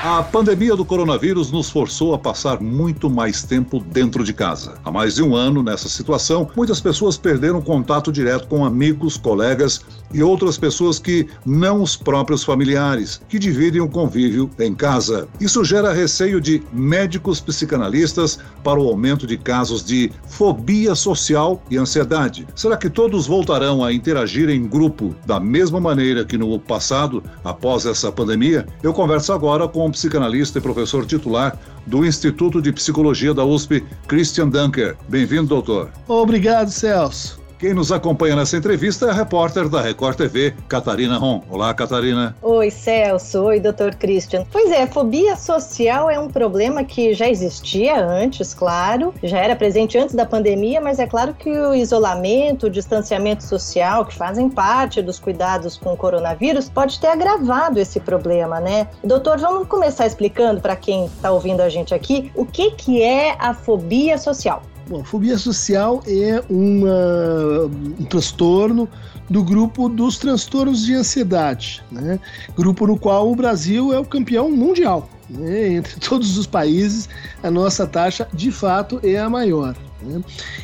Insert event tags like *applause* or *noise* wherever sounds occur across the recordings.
A pandemia do coronavírus nos forçou a passar muito mais tempo dentro de casa. Há mais de um ano, nessa situação, muitas pessoas perderam contato direto com amigos, colegas e outras pessoas que não os próprios familiares, que dividem o convívio em casa. Isso gera receio de médicos psicanalistas para o aumento de casos de fobia social e ansiedade. Será que todos voltarão a interagir em grupo da mesma maneira que no passado, após essa pandemia? Eu converso agora com psicanalista e professor titular do Instituto de Psicologia da USP, Christian Dunker. Bem-vindo, doutor. Obrigado, Celso. Quem nos acompanha nessa entrevista é a repórter da Record TV, Catarina Ron. Olá, Catarina. Oi, Celso. Oi, doutor Christian. Pois é, fobia social é um problema que já existia antes, claro, já era presente antes da pandemia, mas é claro que o isolamento, o distanciamento social, que fazem parte dos cuidados com o coronavírus, pode ter agravado esse problema, né? Doutor, vamos começar explicando para quem está ouvindo a gente aqui o que, que é a fobia social. Bom, fobia social é uma, um transtorno do grupo dos transtornos de ansiedade, né? grupo no qual o Brasil é o campeão mundial. Né? Entre *laughs* todos os países, a nossa taxa de fato é a maior. Né?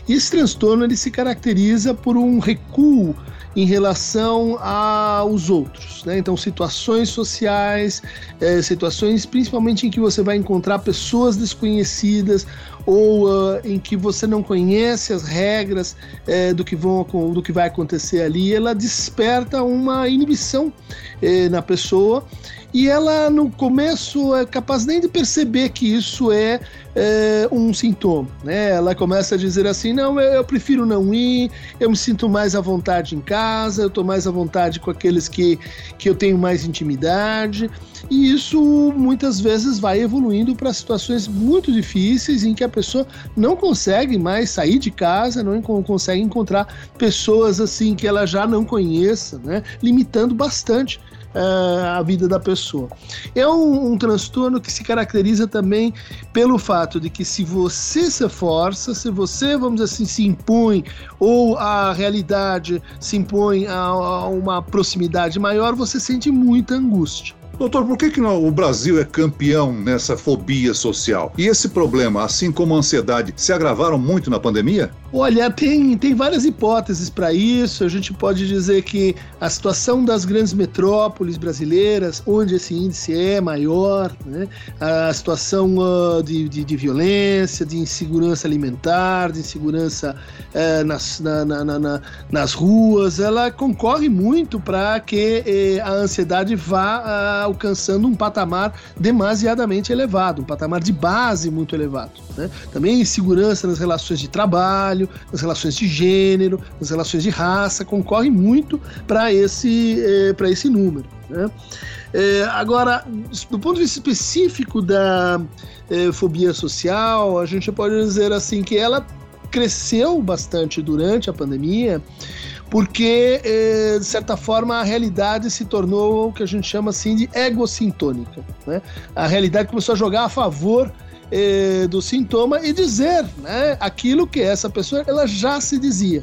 Esse transtorno ele se caracteriza por um recuo em relação aos outros. Né? Então, situações sociais, é, situações principalmente em que você vai encontrar pessoas desconhecidas ou uh, em que você não conhece as regras é, do, que vão, do que vai acontecer ali, ela desperta uma inibição é, na pessoa e ela no começo é capaz nem de perceber que isso é, é, um sintoma, né? Ela começa a dizer assim, não, eu, eu, prefiro não ir, eu me sinto mais à vontade em casa, eu estou mais à vontade com aqueles que, que eu tenho mais intimidade, e isso muitas vezes vai evoluindo para situações muito difíceis em que a pessoa não consegue mais sair de casa, não consegue encontrar pessoas assim que ela já não conheça, né? Limitando bastante uh, a vida da pessoa. É um, um, transtorno que se caracteriza também pelo fato de que se você se força, se você, vamos assim, se impõe ou a realidade se impõe a, a uma proximidade maior, você sente muita angústia. Doutor, por que, que o Brasil é campeão nessa fobia social? E esse problema, assim como a ansiedade, se agravaram muito na pandemia? Olha, tem, tem várias hipóteses para isso. A gente pode dizer que a situação das grandes metrópoles brasileiras, onde esse índice é maior, né? a situação uh, de, de, de, violência, de insegurança alimentar, de insegurança uh, nas, na, na, na, nas ruas, ela concorre muito para que uh, a ansiedade vá alcançando um patamar demasiadamente elevado, um patamar de base muito elevado. Né? Também insegurança nas relações de trabalho, nas relações de gênero, nas relações de raça, concorre muito para esse, eh, esse número. Né? Eh, agora, do ponto de vista específico da eh, fobia social, a gente pode dizer assim que ela cresceu bastante durante a pandemia, porque, de certa forma, a realidade se tornou o que a gente chama assim de egocintônica. Né? A realidade começou a jogar a favor eh, do sintoma e dizer né, aquilo que essa pessoa ela já se dizia.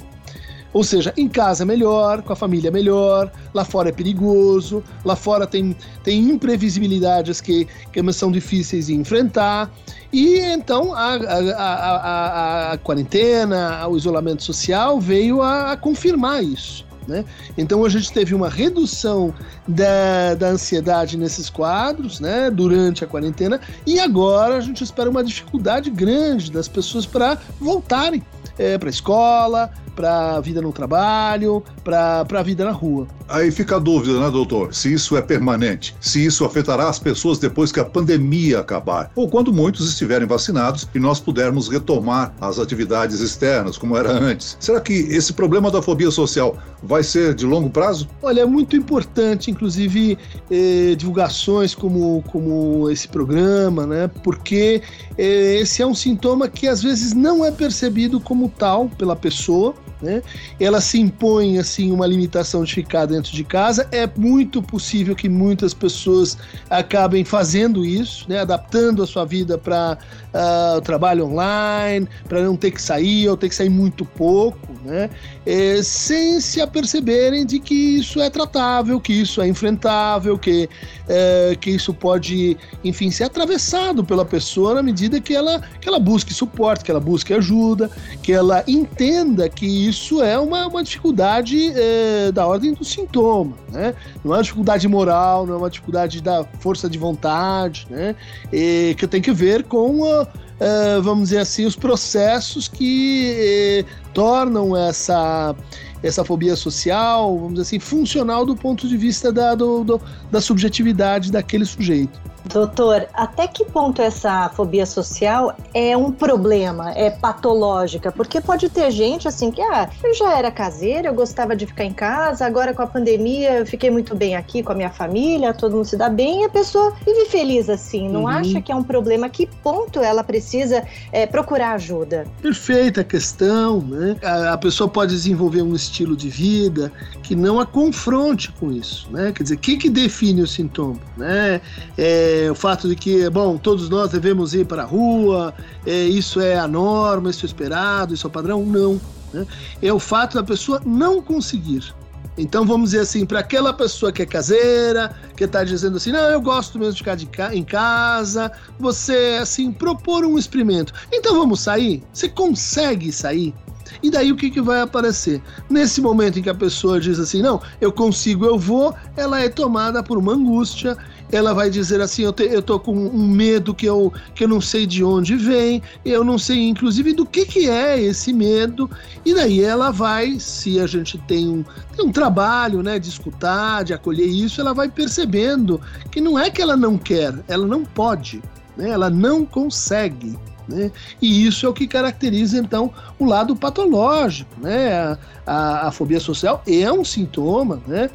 Ou seja, em casa é melhor, com a família é melhor, lá fora é perigoso, lá fora tem, tem imprevisibilidades que, que são difíceis de enfrentar. E então a, a, a, a quarentena, o isolamento social veio a, confirmar isso. Né? Então a gente teve uma redução da, da ansiedade nesses quadros né, durante a quarentena e agora a gente espera uma dificuldade grande das pessoas para voltarem é, para a escola, para a vida no trabalho, para a vida na rua. Aí fica a dúvida, né, doutor? Se isso é permanente, se isso afetará as pessoas depois que a pandemia acabar, ou quando muitos estiverem vacinados e nós pudermos retomar as atividades externas como era antes. Será que esse problema da fobia social vai ser de longo prazo? Olha, é muito importante, inclusive, eh, divulgações como, como esse programa, né? Porque eh, esse é um sintoma que às vezes não é percebido como tal pela pessoa né? Ela se impõe assim uma limitação de ficar dentro de casa. É muito possível que muitas pessoas acabem fazendo isso, né? Adaptando a sua vida para uh, ah, o trabalho online, para não ter que sair ou ter que sair muito pouco, né? É, sem se aperceberem de que isso é tratável, que isso é enfrentável, que, é, que isso pode, enfim, ser atravessado pela pessoa na medida que ela, que ela busque suporte, que ela busque ajuda, que ela entenda que isso é uma, uma dificuldade é, da ordem do sintoma, né? Não é uma dificuldade moral, não é uma dificuldade da força de vontade, né? E que tem que ver com a, uh, vamos dizer assim, os processos que uh, tornam essa essa fobia social, vamos dizer assim, funcional do ponto de vista da, do, do, da subjetividade daquele sujeito. Doutor, até que ponto essa fobia social é um problema, é patológica? Porque pode ter gente assim que, ah, eu já era caseira, eu gostava de ficar em casa, agora com a pandemia eu fiquei muito bem aqui com a minha família, todo mundo se dá bem e a pessoa vive feliz assim. Não uhum. acha que é um problema? Que ponto ela precisa é, procurar ajuda? Perfeita questão, né? A, a pessoa pode desenvolver um estilo de vida que não a confronte com isso, né? Quer dizer, o que, que define o sintoma, né? É, é, o fato de que, bom, todos nós devemos ir para a rua, é, isso é a norma, isso é esperado, isso é o padrão, não. Né? É o fato da pessoa não conseguir. Então vamos dizer assim, para aquela pessoa que é caseira, que está dizendo assim, não, eu gosto mesmo de ficar de ca em casa, você assim propor um experimento. Então vamos sair? Você consegue sair? E daí o que, que vai aparecer? Nesse momento em que a pessoa diz assim, não, eu consigo, eu vou, ela é tomada por uma angústia, ela vai dizer assim: eu, te, eu tô com um medo que eu, que eu não sei de onde vem, eu não sei, inclusive, do que, que é esse medo. E daí ela vai, se a gente tem um, tem um trabalho né, de escutar, de acolher isso, ela vai percebendo que não é que ela não quer, ela não pode, né, ela não consegue. Né? E isso é o que caracteriza então o lado patológico, né? A, a, a fobia social é um sintoma, né?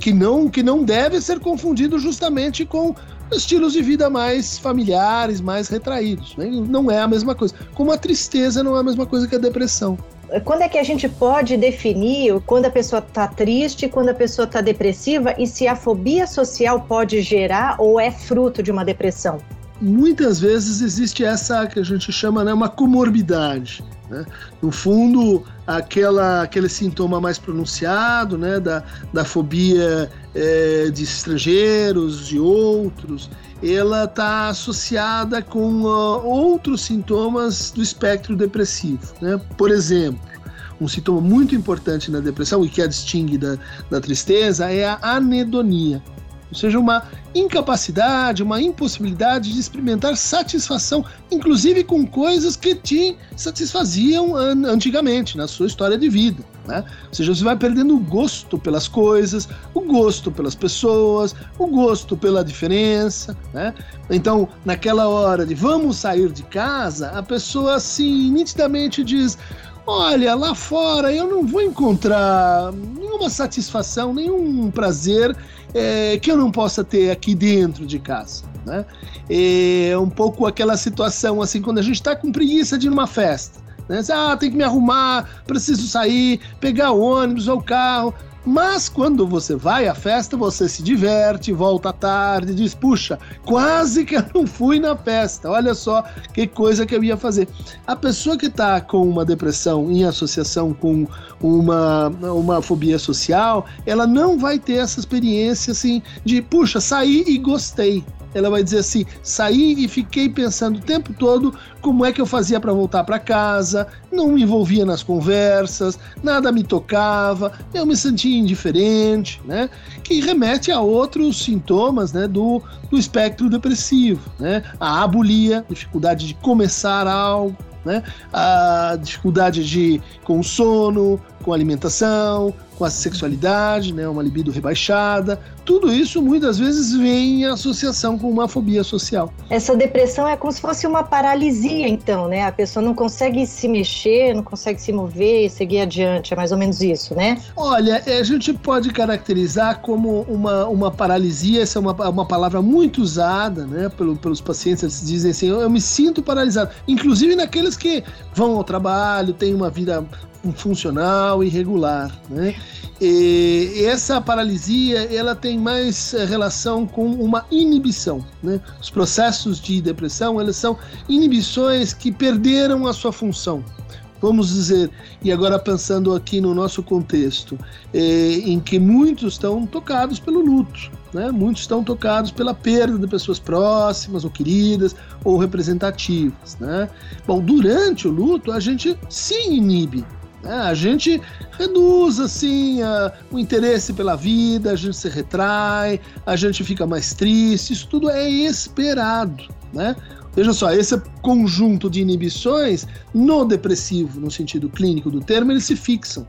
Que não que não deve ser confundido justamente com estilos de vida mais familiares, mais retraídos. Né? Não é a mesma coisa. Como a tristeza não é a mesma coisa que a depressão. Quando é que a gente pode definir quando a pessoa está triste, quando a pessoa está depressiva e se a fobia social pode gerar ou é fruto de uma depressão? Muitas vezes existe essa que a gente chama né, uma comorbidade. Né? No fundo, aquela, aquele sintoma mais pronunciado né, da, da fobia é, de estrangeiros, de outros, ela está associada com uh, outros sintomas do espectro depressivo. Né? Por exemplo, um sintoma muito importante na depressão e que a distingue da, da tristeza é a anedonia. Ou seja, uma incapacidade, uma impossibilidade de experimentar satisfação, inclusive com coisas que te satisfaziam antigamente, na sua história de vida. Né? Ou seja, você vai perdendo o gosto pelas coisas, o gosto pelas pessoas, o gosto pela diferença. Né? Então, naquela hora de vamos sair de casa, a pessoa assim nitidamente diz: Olha, lá fora eu não vou encontrar nenhuma satisfação, nenhum prazer é, que eu não possa ter aqui dentro de casa. Né? É um pouco aquela situação assim, quando a gente está com preguiça de ir numa festa. Né? Ah, tem que me arrumar, preciso sair, pegar o ônibus ou o carro. Mas quando você vai à festa, você se diverte, volta à tarde, diz: puxa, quase que eu não fui na festa. Olha só que coisa que eu ia fazer. A pessoa que está com uma depressão em associação com uma, uma fobia social, ela não vai ter essa experiência assim de, puxa, saí e gostei ela vai dizer assim: saí e fiquei pensando o tempo todo como é que eu fazia para voltar para casa, não me envolvia nas conversas, nada me tocava, eu me sentia indiferente, né? Que remete a outros sintomas, né, do, do espectro depressivo, né? A abulia, dificuldade de começar algo, né? A dificuldade de com sono, com alimentação, com a sexualidade, né, uma libido rebaixada. Tudo isso muitas vezes vem em associação com uma fobia social. Essa depressão é como se fosse uma paralisia, então, né? A pessoa não consegue se mexer, não consegue se mover e seguir adiante. É mais ou menos isso, né? Olha, a gente pode caracterizar como uma, uma paralisia, essa é uma, uma palavra muito usada, né, pelo, pelos pacientes. Eles dizem assim: eu, eu me sinto paralisado. Inclusive naqueles que vão ao trabalho, têm uma vida funcional e regular, né? E essa paralisia ela tem mais eh, relação com uma inibição, né? Os processos de depressão eles são inibições que perderam a sua função. Vamos dizer, e agora pensando aqui no nosso contexto, eh, em que muitos estão tocados pelo luto, né? muitos estão tocados pela perda de pessoas próximas ou queridas ou representativas. Né? Bom, durante o luto a gente se inibe, né? A gente reduz assim a, o interesse pela vida, a gente se retrai, a gente fica mais triste, isso tudo é esperado. Né? Veja só, esse conjunto de inibições no depressivo, no sentido clínico do termo, eles se fixam.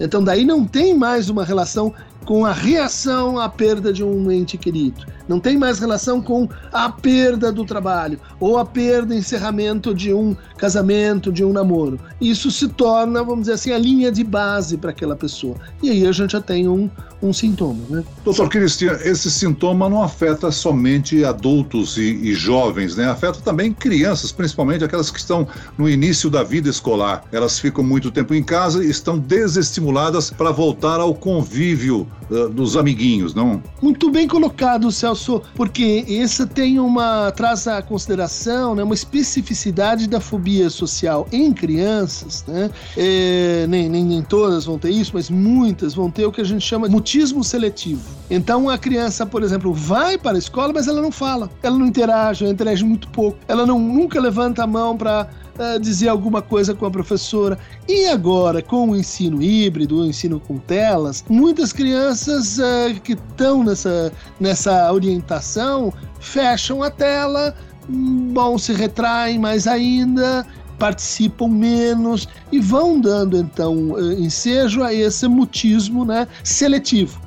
Então, daí não tem mais uma relação com a reação à perda de um ente querido. Não tem mais relação com a perda do trabalho ou a perda, encerramento de um casamento, de um namoro. Isso se torna, vamos dizer assim, a linha de base para aquela pessoa. E aí a gente já tem um, um sintoma. Né? Doutor Cristian, esse sintoma não afeta somente adultos e, e, jovens, né? Afeta também crianças, principalmente aquelas que estão no início da vida escolar. Elas ficam muito tempo em casa e estão desestimuladas para voltar ao convívio dos amiguinhos, não? Muito bem colocado, Celso, porque esse tem uma traz a consideração, né, uma especificidade da fobia social em crianças, né? É, nem, nem, nem todas vão ter isso, mas muitas vão ter o que a gente chama de mutismo seletivo. Então a criança, por exemplo, vai para a escola, mas ela não fala, ela não interage, ela interage muito pouco, ela não nunca levanta a mão para uh, dizer alguma coisa com a professora. E agora, com o ensino híbrido, o ensino com telas, muitas crianças uh, que estão nessa, nessa orientação fecham a tela, bom, se retraem mais ainda, participam menos e vão dando então eh, ensejo a esse mutismo né, seletivo.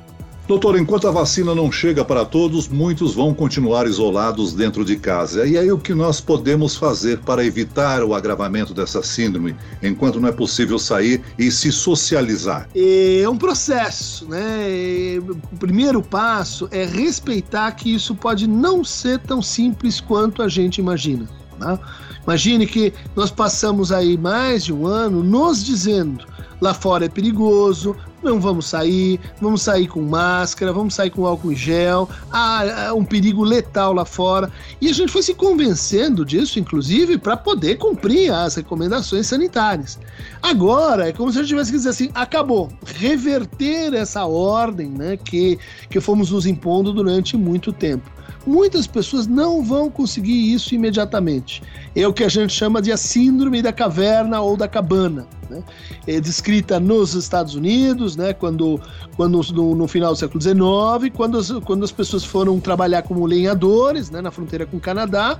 Doutor, enquanto a vacina não chega para todos, muitos vão continuar isolados dentro de casa. E aí o que nós podemos fazer para evitar o agravamento dessa síndrome, enquanto não é possível sair e se socializar? É um processo, né? O primeiro passo é respeitar que isso pode não ser tão simples quanto a gente imagina. Né? Imagine que nós passamos aí mais de um ano nos dizendo lá fora é perigoso, não vamos sair, vamos sair com máscara, vamos sair com álcool em gel, há um perigo letal lá fora. E a gente foi se convencendo disso, inclusive, para poder cumprir as recomendações sanitárias. Agora, é como se a gente tivesse que dizer assim: acabou, reverter essa ordem né, que, que fomos nos impondo durante muito tempo. Muitas pessoas não vão conseguir isso imediatamente. É o que a gente chama de a síndrome da caverna ou da cabana. Né? É descrita nos Estados Unidos, né? quando, quando no, no final do século XIX, quando as, quando as pessoas foram trabalhar como lenhadores né? na fronteira com o Canadá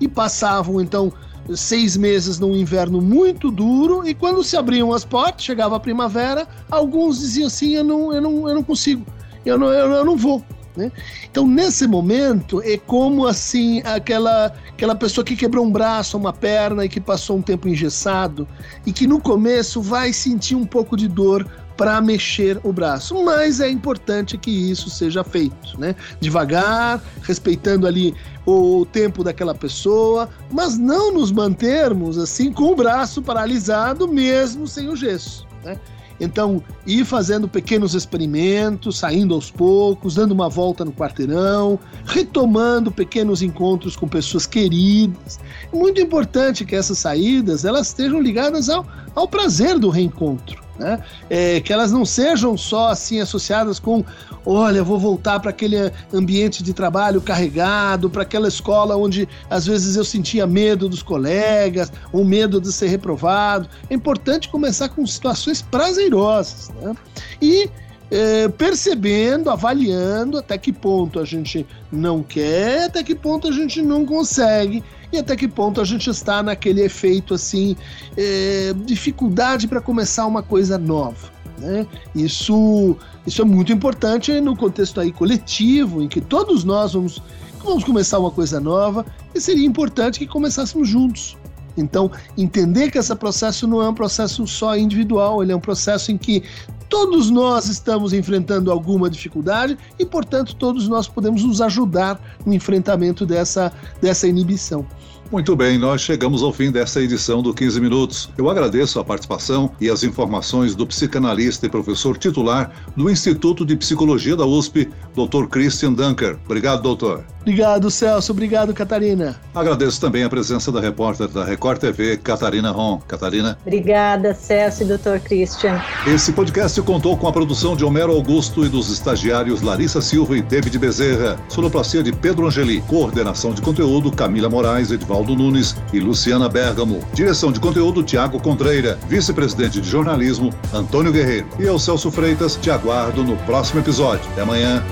e passavam então seis meses num inverno muito duro e quando se abriam as portas, chegava a primavera, alguns diziam assim, eu não, eu não, eu não consigo, eu não, eu, eu não vou, né? Então, nesse momento, é como assim aquela, aquela pessoa que quebrou um braço, uma perna e que passou um tempo engessado e que no começo vai sentir um pouco de dor para mexer o braço, mas é importante que isso seja feito, né? Devagar, respeitando ali o tempo daquela pessoa, mas não nos mantermos assim com o braço paralisado mesmo sem o gesso, né? Então, ir fazendo pequenos experimentos, saindo aos poucos, dando uma volta no quarteirão, retomando pequenos encontros com pessoas queridas. É muito importante que essas saídas elas estejam ligadas ao, ao prazer do reencontro. Né? É, que elas não sejam só assim associadas com, olha, vou voltar para aquele ambiente de trabalho carregado, para aquela escola onde às vezes eu sentia medo dos colegas, ou medo de ser reprovado. É importante começar com situações prazerosas, né? E é, percebendo, avaliando até que ponto a gente não quer, até que ponto a gente não consegue e até que ponto a gente está naquele efeito assim, é, dificuldade para começar uma coisa nova. Né? Isso, isso é muito importante no contexto aí coletivo, em que todos nós vamos, vamos começar uma coisa nova, e seria importante que começássemos juntos. Então, entender que esse processo não é um processo só individual, ele é um processo em que todos nós estamos enfrentando alguma dificuldade e, portanto, todos nós podemos nos ajudar no enfrentamento dessa, dessa inibição. Muito bem, nós chegamos ao fim desta edição do 15 Minutos. Eu agradeço a participação e as informações do psicanalista e professor titular do Instituto de Psicologia da USP, Dr. Christian Dunker. Obrigado, doutor. Obrigado, Celso. Obrigado, Catarina. Agradeço também a presença da repórter da Record TV, Catarina Ron. Catarina. Obrigada, Celso e Dr. Christian. Esse podcast contou com a produção de Homero Augusto e dos estagiários Larissa Silva e David Bezerra. Sonoplastia de Pedro Angeli. Coordenação de conteúdo Camila Moraes, Edvaldo Nunes e Luciana Bergamo. Direção de conteúdo Tiago Contreira. Vice-presidente de jornalismo Antônio Guerreiro. E eu, Celso Freitas, te aguardo no próximo episódio. Até amanhã.